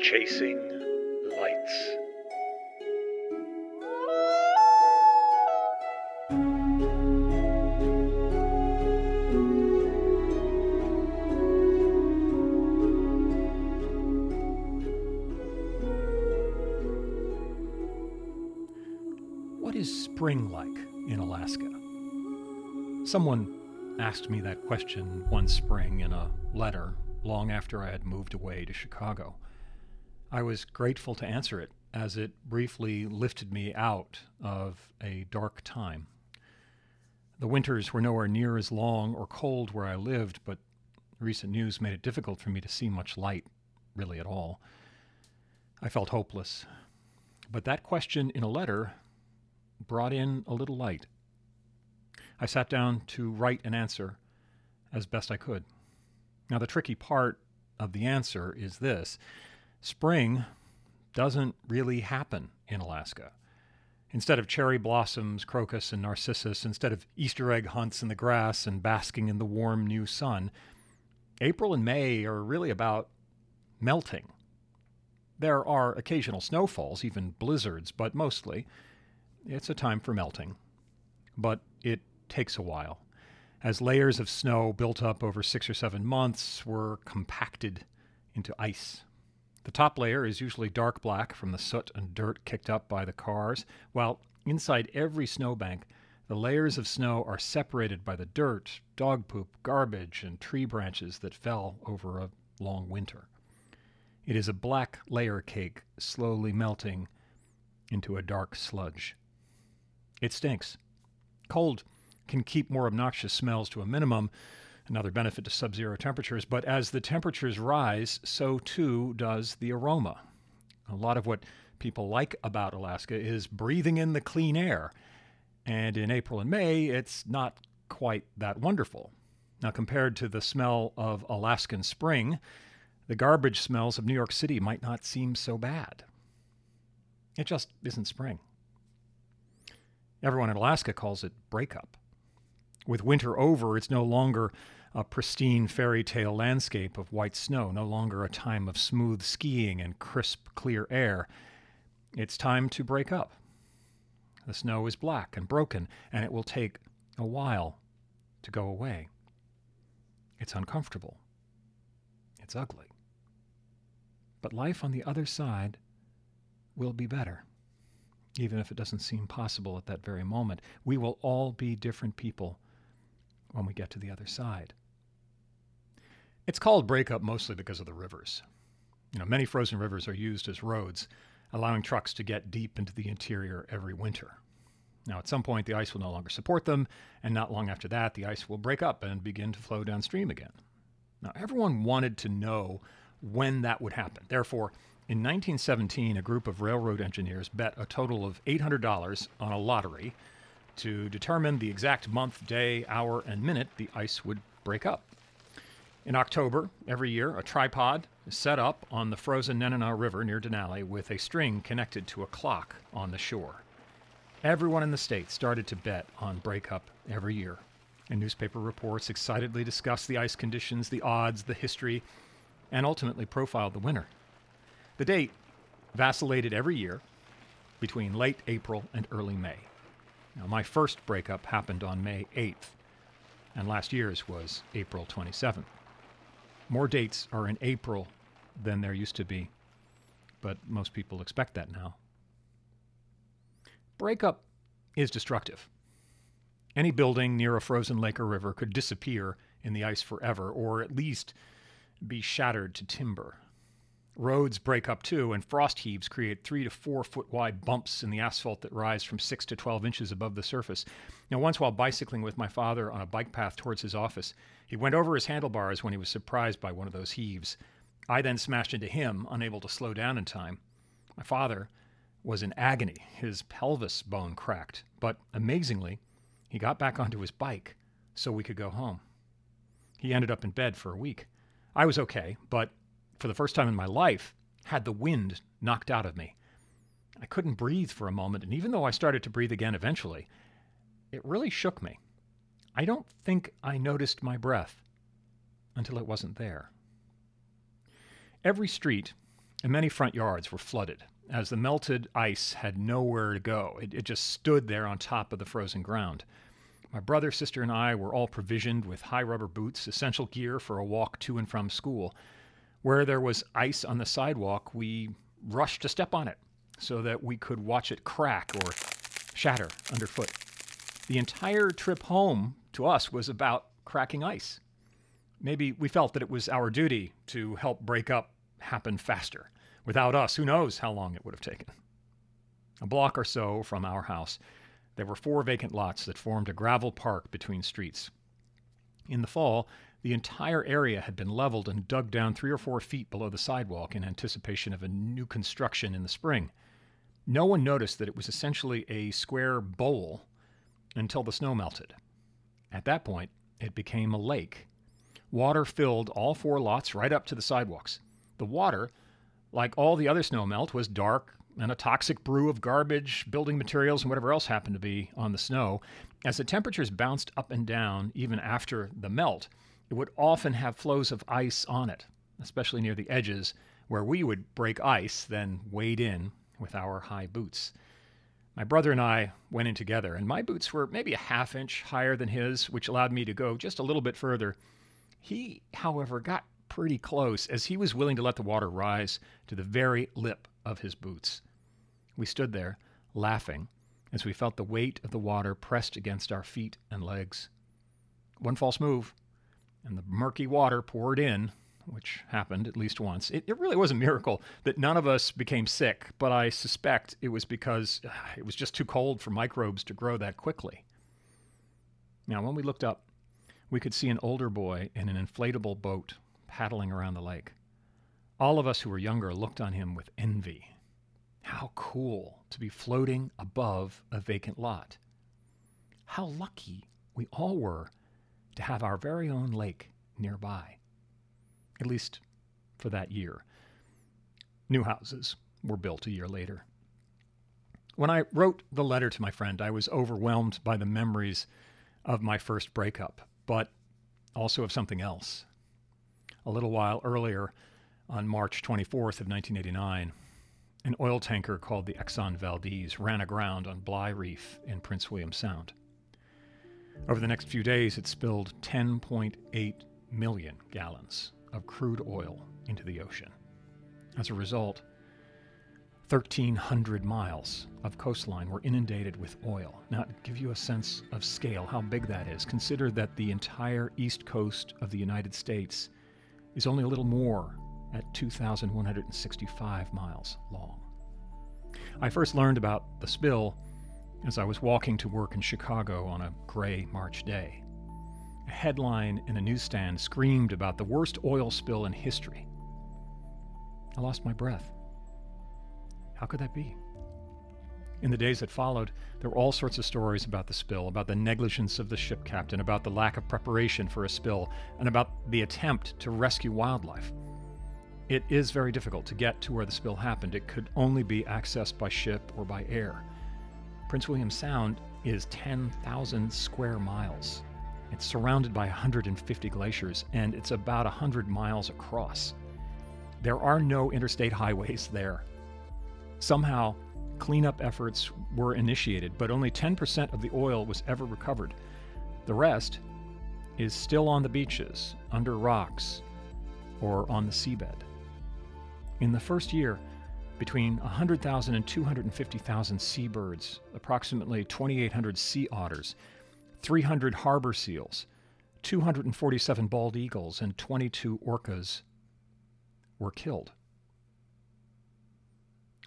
Chasing Lights. What is spring like in Alaska? Someone asked me that question one spring in a letter long after I had moved away to Chicago. I was grateful to answer it as it briefly lifted me out of a dark time. The winters were nowhere near as long or cold where I lived, but recent news made it difficult for me to see much light, really at all. I felt hopeless. But that question in a letter brought in a little light. I sat down to write an answer as best I could. Now, the tricky part of the answer is this spring doesn't really happen in Alaska. Instead of cherry blossoms, crocus, and narcissus, instead of Easter egg hunts in the grass and basking in the warm new sun, April and May are really about melting. There are occasional snowfalls, even blizzards, but mostly it's a time for melting. But it takes a while. As layers of snow built up over six or seven months were compacted into ice. The top layer is usually dark black from the soot and dirt kicked up by the cars, while inside every snowbank, the layers of snow are separated by the dirt, dog poop, garbage, and tree branches that fell over a long winter. It is a black layer cake slowly melting into a dark sludge. It stinks. Cold can keep more obnoxious smells to a minimum, another benefit to sub zero temperatures, but as the temperatures rise, so too does the aroma. A lot of what people like about Alaska is breathing in the clean air, and in April and May, it's not quite that wonderful. Now, compared to the smell of Alaskan spring, the garbage smells of New York City might not seem so bad. It just isn't spring. Everyone in Alaska calls it breakup. With winter over, it's no longer a pristine fairy tale landscape of white snow, no longer a time of smooth skiing and crisp, clear air. It's time to break up. The snow is black and broken, and it will take a while to go away. It's uncomfortable. It's ugly. But life on the other side will be better even if it doesn't seem possible at that very moment. We will all be different people when we get to the other side. It's called breakup mostly because of the rivers. You know, many frozen rivers are used as roads, allowing trucks to get deep into the interior every winter. Now, at some point, the ice will no longer support them, and not long after that, the ice will break up and begin to flow downstream again. Now, everyone wanted to know when that would happen. Therefore, in 1917, a group of railroad engineers bet a total of $800 on a lottery to determine the exact month, day, hour, and minute the ice would break up. In October every year, a tripod is set up on the frozen Nenana River near Denali with a string connected to a clock on the shore. Everyone in the state started to bet on breakup every year, and newspaper reports excitedly discussed the ice conditions, the odds, the history, and ultimately profiled the winner. The date vacillated every year between late April and early May. Now, my first breakup happened on May 8th, and last year's was April 27th. More dates are in April than there used to be, but most people expect that now. Breakup is destructive. Any building near a frozen lake or river could disappear in the ice forever, or at least be shattered to timber. Roads break up too, and frost heaves create three to four foot wide bumps in the asphalt that rise from six to 12 inches above the surface. Now, once while bicycling with my father on a bike path towards his office, he went over his handlebars when he was surprised by one of those heaves. I then smashed into him, unable to slow down in time. My father was in agony. His pelvis bone cracked, but amazingly, he got back onto his bike so we could go home. He ended up in bed for a week. I was okay, but for the first time in my life, had the wind knocked out of me. I couldn't breathe for a moment, and even though I started to breathe again eventually, it really shook me. I don't think I noticed my breath until it wasn't there. Every street and many front yards were flooded, as the melted ice had nowhere to go. It, it, just stood there on top of the frozen ground. My brother, sister, and I were all provisioned with high rubber boots, essential gear for a walk to and from school. Where there was ice on the sidewalk, we rushed to step on it so that we could watch it crack or shatter underfoot. The entire trip home to us was about cracking ice. Maybe we felt that it was our duty to help break up happen faster. Without us, who knows how long it would have taken. A block or so from our house, there were four vacant lots that formed a gravel park between streets. In the fall, the entire area had been leveled and dug down three or four feet below the sidewalk in anticipation of a new construction in the spring. No one noticed that it was essentially a square bowl until the snow melted. At that point, it became a lake. Water filled all four lots right up to the sidewalks. The water, like all the other snow melt, was dark and a toxic brew of garbage, building materials, and whatever else happened to be on the snow. As the temperatures bounced up and down, even after the melt, it would often have flows of ice on it, especially near the edges, where we would break ice, then wade in with our high boots. My brother and I went in together, and my boots were maybe a half inch higher than his, which allowed me to go just a little bit further. He, however, got pretty close, as he was willing to let the water rise to the very lip of his boots. We stood there, laughing, as we felt the weight of the water pressed against our feet and legs. One false move, and the murky water poured in, which happened at least once. It, it, really was a miracle that none of us became sick, but I suspect it was because uh, it was just too cold for microbes to grow that quickly. Now, when we looked up, we could see an older boy in an inflatable boat paddling around the lake. All of us who were younger looked on him with envy. How cool to be floating above a vacant lot. How lucky we all were to have our very own lake nearby, at least for that year. New houses were built a year later. When I wrote the letter to my friend, I was overwhelmed by the memories of my first breakup, but also of something else a little while earlier, on March 24th of 1989, an oil tanker called the Exxon Valdez ran aground on Bligh Reef in Prince William Sound. Over the next few days, it spilled 10.8 million gallons of crude oil into the ocean. As a result, 1,300 miles of coastline were inundated with oil. Now, to give you a sense of scale, how big that is, consider that the entire east coast of the United States is only a little more at 2,165 miles long. I first learned about the spill as I was walking to work in Chicago on a gray March day. A headline in a newsstand screamed about the worst oil spill in history. I lost my breath. How could that be? In the days that followed, there were all sorts of stories about the spill, about the negligence of the ship captain, about the lack of preparation for a spill, and about the attempt to rescue wildlife. It is very difficult to get to where the spill happened. It could only be accessed by ship or by air. Prince William Sound is 10,000 square miles. It's surrounded by 150 glaciers, and it's about 100 miles across. There are no interstate highways there. Somehow, cleanup efforts were initiated, but only 10% of the oil was ever recovered. The rest is still on the beaches, under rocks, or on the seabed. In the first year, between 100,000 and 250,000 seabirds, approximately 2,800 sea otters, 300 harbor seals, 247 bald eagles, and 22 orcas were killed.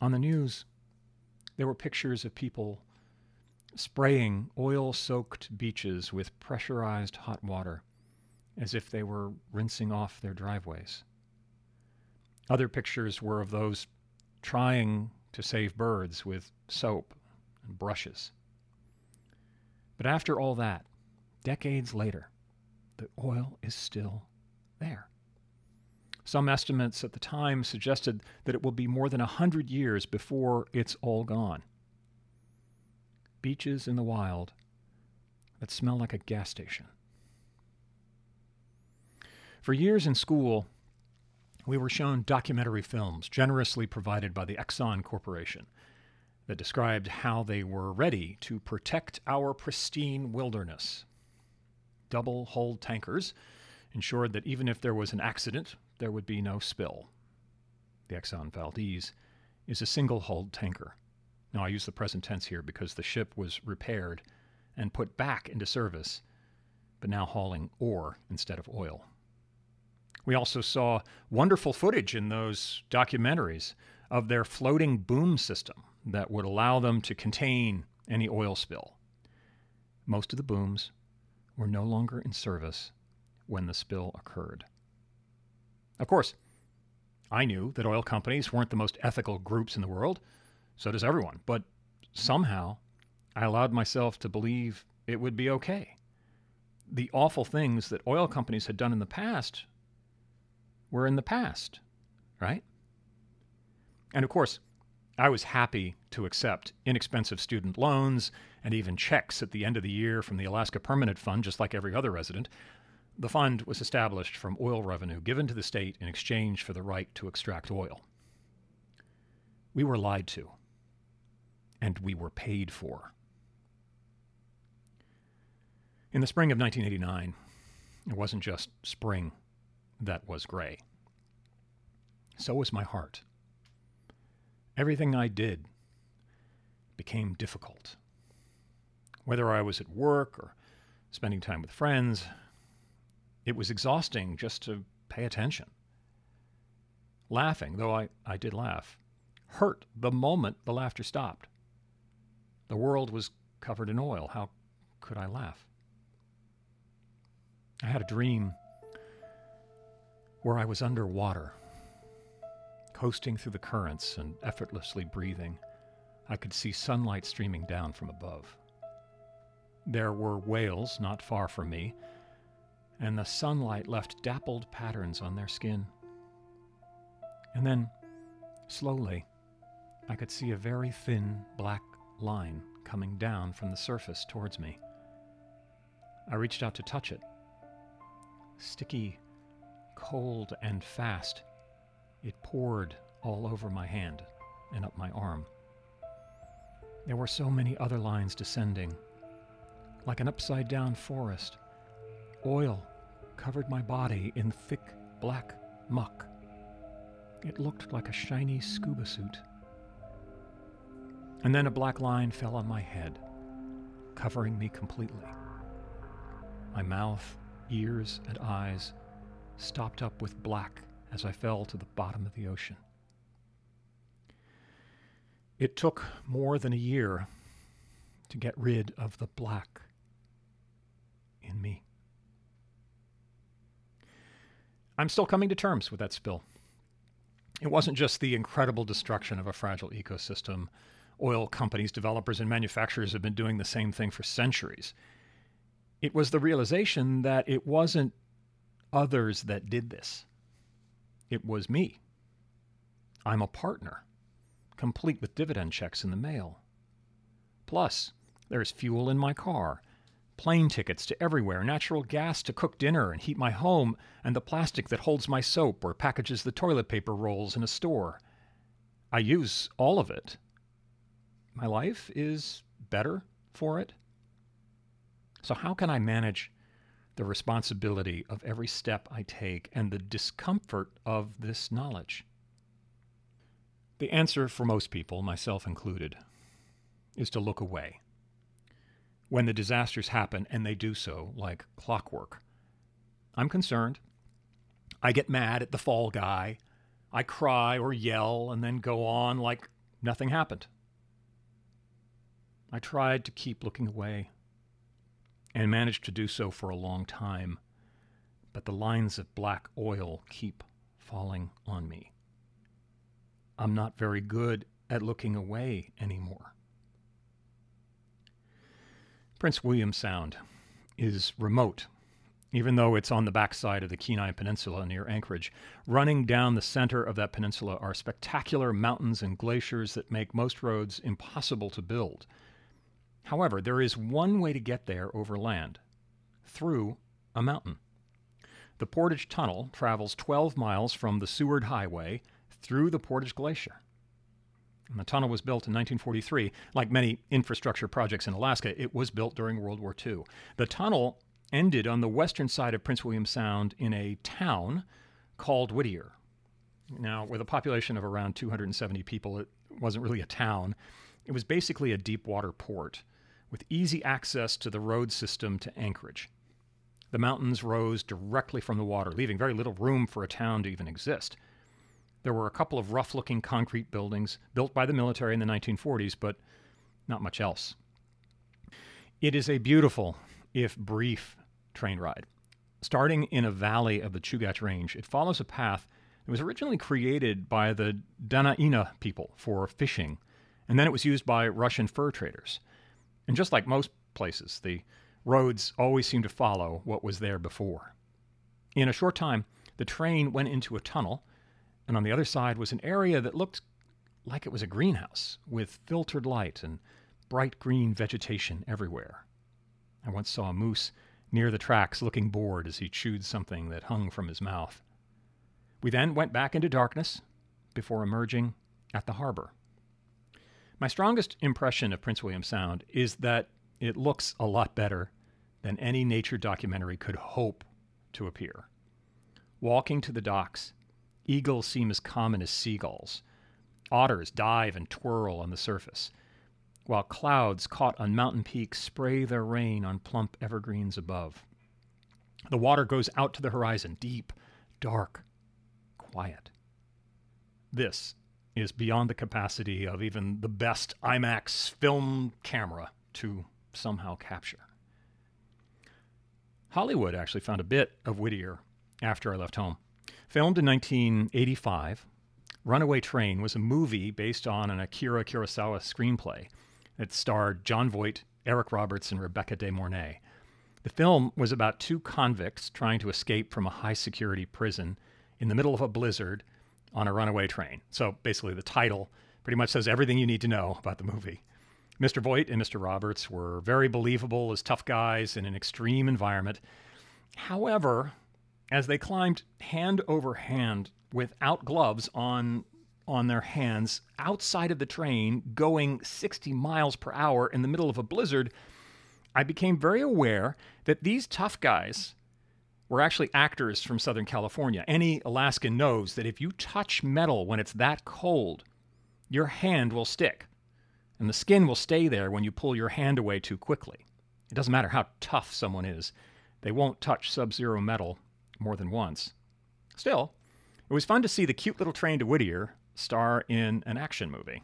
On the news, there were pictures of people spraying oil soaked beaches with pressurized hot water as if they were rinsing off their driveways. Other pictures were of those trying to save birds with soap and brushes. But after all that, decades later, the oil is still there. Some estimates at the time suggested that it will be more than a hundred years before it's all gone. Beaches in the wild that smell like a gas station. For years in school, we were shown documentary films generously provided by the Exxon Corporation that described how they were ready to protect our pristine wilderness. Double hulled tankers ensured that even if there was an accident, there would be no spill. The Exxon Valdez is a single hulled tanker. Now, I use the present tense here because the ship was repaired and put back into service, but now hauling ore instead of oil. We also saw wonderful footage in those documentaries of their floating boom system that would allow them to contain any oil spill. Most of the booms were no longer in service when the spill occurred. Of course, I knew that oil companies weren't the most ethical groups in the world, so does everyone, but somehow I allowed myself to believe it would be okay. The awful things that oil companies had done in the past were in the past, right? And of course, I was happy to accept inexpensive student loans and even checks at the end of the year from the Alaska Permanent Fund, just like every other resident. The fund was established from oil revenue given to the state in exchange for the right to extract oil. We were lied to, and we were paid for. In the spring of 1989, it wasn't just spring that was gray. So was my heart. Everything I did became difficult. Whether I was at work or spending time with friends, it was exhausting just to pay attention. Laughing, though I, I did laugh, hurt the moment the laughter stopped. The world was covered in oil. How could I laugh? I had a dream where I was underwater coasting through the currents and effortlessly breathing, I could see sunlight streaming down from above. There were whales not far from me, and the sunlight left dappled patterns on their skin. And then, slowly, I could see a very thin black line coming down from the surface towards me. I reached out to touch it. Sticky, cold, and fast, it poured all over my hand and up my arm. There were so many other lines descending. Like an upside down forest, oil covered my body in thick black muck. It looked like a shiny scuba suit. And then a black line fell on my head, covering me completely. My mouth, ears, and eyes stopped up with black as I fell to the bottom of the ocean. It took more than a year to get rid of the black in me. I'm still coming to terms with that spill. It wasn't just the incredible destruction of a fragile ecosystem. Oil companies, developers, and manufacturers have been doing the same thing for centuries. It was the realization that it wasn't others that did this. It was me. I'm a partner, complete with dividend checks in the mail. Plus, there's fuel in my car, plane tickets to everywhere, natural gas to cook dinner and heat my home, and the plastic that holds my soap or packages the toilet paper rolls in a store. I use all of it. My life is better for it. So, how can I manage the responsibility of every step I take, and the discomfort of this knowledge? The answer for most people, myself included, is to look away. When the disasters happen, and they do so like clockwork, I'm concerned. I get mad at the fall guy. I cry or yell and then go on like nothing happened. I tried to keep looking away and managed to do so for a long time, but the lines of black oil keep falling on me. I'm not very good at looking away anymore. Prince William Sound is remote, even though it's on the backside of the Kenai Peninsula near Anchorage. Running down the center of that peninsula are spectacular mountains and glaciers that make most roads impossible to build. However, there is one way to get there over land through a mountain. The Portage Tunnel travels 12 miles from the Seward Highway through the Portage Glacier. And the tunnel was built in 1943. Like many infrastructure projects in Alaska, it was built during World War II. The tunnel ended on the western side of Prince William Sound in a town called Whittier. Now, with a population of around 270 people, it wasn't really a town. It was basically a deep water port with easy access to the road system to Anchorage. The mountains rose directly from the water, leaving very little room for a town to even exist. There were a couple of rough looking concrete buildings built by the military in the 1940s, but not much else. It is a beautiful, if brief, train ride. Starting in a valley of the Chugach Range, it follows a path that was originally created by the Dena'ina people for fishing, and then it was used by Russian fur traders. And just like most places, the roads always seem to follow what was there before. In a short time, the train went into a tunnel, and on the other side was an area that looked like it was a greenhouse with filtered light and bright green vegetation everywhere. I once saw a moose near the tracks looking bored as he chewed something that hung from his mouth. We then went back into darkness before emerging at the harbor. My strongest impression of Prince William Sound is that it looks a lot better than any nature documentary could hope to appear. Walking to the docks, eagles seem as common as seagulls. Otters dive and twirl on the surface, while clouds caught on mountain peaks spray their rain on plump evergreens above. The water goes out to the horizon, deep, dark, quiet. This is beyond the capacity of even the best IMAX film camera to somehow capture. Hollywood actually found a bit of Whittier after I left home. Filmed in 1985, Runaway Train was a movie based on an Akira Kurosawa screenplay. It starred Jon Voight, Eric Roberts, and Rebecca De Mornay. The film was about two convicts trying to escape from a high security prison in the middle of a blizzard on a runaway train. So basically, the title pretty much says everything you need to know about the movie. Mr. Voight and Mr. Roberts were very believable as tough guys in an extreme environment. However, as they climbed hand over hand without gloves on on their hands outside of the train going 60 miles per hour in the middle of a blizzard, I became very aware that these tough guys were actually actors from Southern California. Any Alaskan knows that if you touch metal when it's that cold, your hand will stick and the skin will stay there when you pull your hand away too quickly. It doesn't matter how tough someone is, they won't touch sub zero metal more than once. Still, it was fun to see the cute little train to Whittier star in an action movie.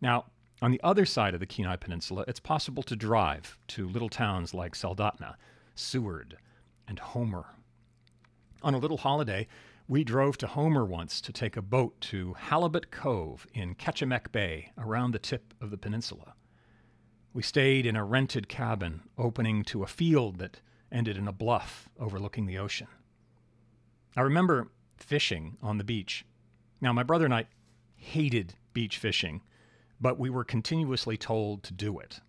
Now, on the other side of the Kenai Peninsula, it's possible to drive to little towns like Soldotna, Seward, and Homer. On a little holiday, we drove to Homer once to take a boat to Halibut Cove in Kachemak Bay around the tip of the peninsula. We stayed in a rented cabin opening to a field that ended in a bluff overlooking the ocean. I remember fishing on the beach. Now, my brother and I hated beach fishing, but we were continuously told to do it.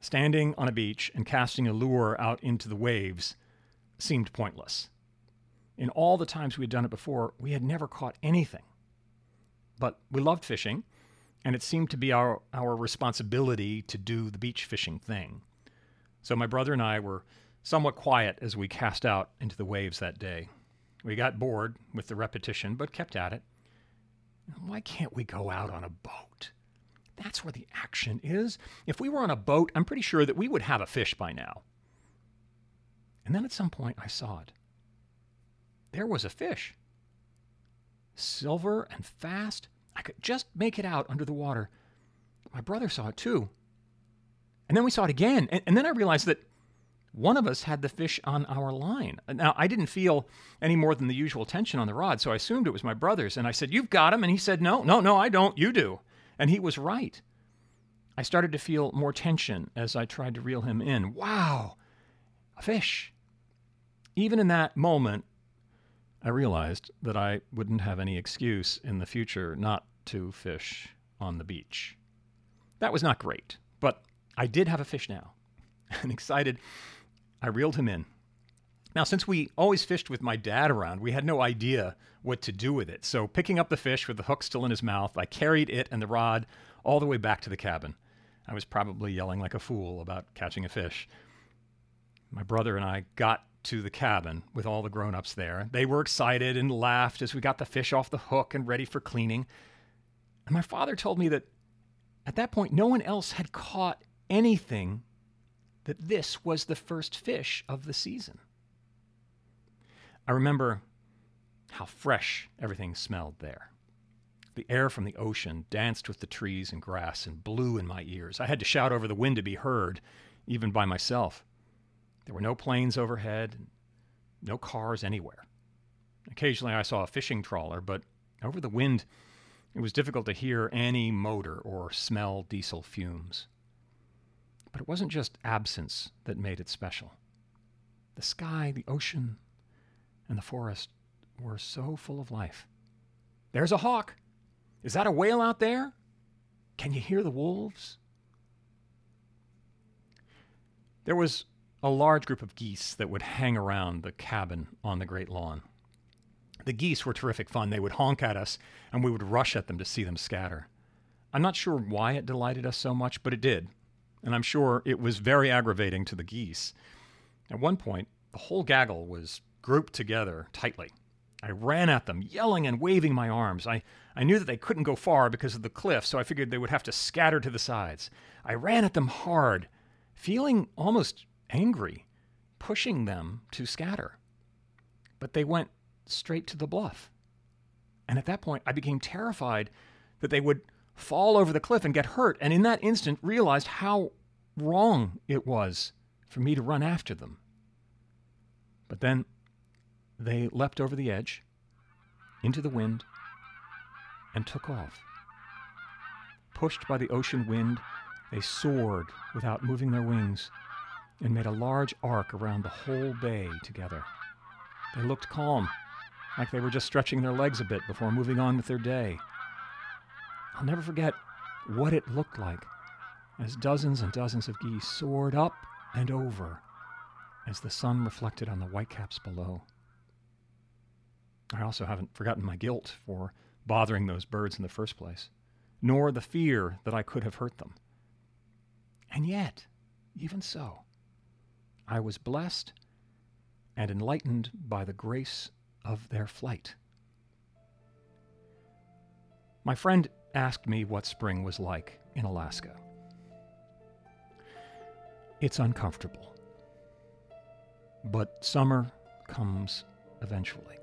Standing on a beach and casting a lure out into the waves seemed pointless. In all the times we had done it before, we had never caught anything. But we loved fishing, and it seemed to be our, our responsibility to do the beach fishing thing. So my brother and I were somewhat quiet as we cast out into the waves that day. We got bored with the repetition, but kept at it. Why can't we go out on a boat? That's where the action is. If we were on a boat, I'm pretty sure that we would have a fish by now. And then at some point, I saw it there was a fish. Silver and fast. I could just make it out under the water. My brother saw it too. And then we saw it again. And, and, then I realized that one of us had the fish on our line. Now, I didn't feel any more than the usual tension on the rod, so I assumed it was my brother's. And I said, You've got him. And he said, No, no, no, I don't. You do. And he was right. I started to feel more tension as I tried to reel him in. Wow, a fish. Even in that moment, I realized that I wouldn't have any excuse in the future not to fish on the beach. That was not great, but I did have a fish now. And excited, I reeled him in. Now, since we always fished with my dad around, we had no idea what to do with it. So, picking up the fish with the hook still in his mouth, I carried it and the rod all the way back to the cabin. I was probably yelling like a fool about catching a fish. My brother and I got to the cabin with all the grown ups there. They were excited and laughed as we got the fish off the hook and ready for cleaning. And my father told me that at that point, no one else had caught anything, that this was the first fish of the season. I remember how fresh everything smelled there. The air from the ocean danced with the trees and grass and blew in my ears. I had to shout over the wind to be heard, even by myself. There were no planes overhead, no cars anywhere. Occasionally I saw a fishing trawler, but over the wind, it was difficult to hear any motor or smell diesel fumes. But it wasn't just absence that made it special. The sky, the ocean, and the forest were so full of life. There's a hawk. Is that a whale out there? Can you hear the wolves? There was a large group of geese that would hang around the cabin on the great lawn. The geese were terrific fun. They would honk at us, and we would rush at them to see them scatter. I'm not sure why it delighted us so much, but it did. And I'm sure it was very aggravating to the geese. At one point, the whole gaggle was grouped together tightly. I ran at them, yelling and waving my arms. I, I knew that they couldn't go far because of the cliff, so I figured they would have to scatter to the sides. I ran at them hard, feeling almost angry, pushing them to scatter. But they went straight to the bluff. And at that point, I became terrified that they would fall over the cliff and get hurt, and in that instant realized how wrong it was for me to run after them. But then they leapt over the edge, into the wind, and took off. Pushed by the ocean wind, they soared without moving their wings and made a large arc around the whole bay together. They looked calm, like they were just stretching their legs a bit before moving on with their day. I'll never forget what it looked like as dozens and dozens of geese soared up and over as the sun reflected on the whitecaps below. I also haven't forgotten my guilt for bothering those birds in the first place, nor the fear that I could have hurt them. And yet, even so, I was blessed and enlightened by the grace of their flight. My friend asked me what spring was like in Alaska. It's uncomfortable, but summer comes eventually.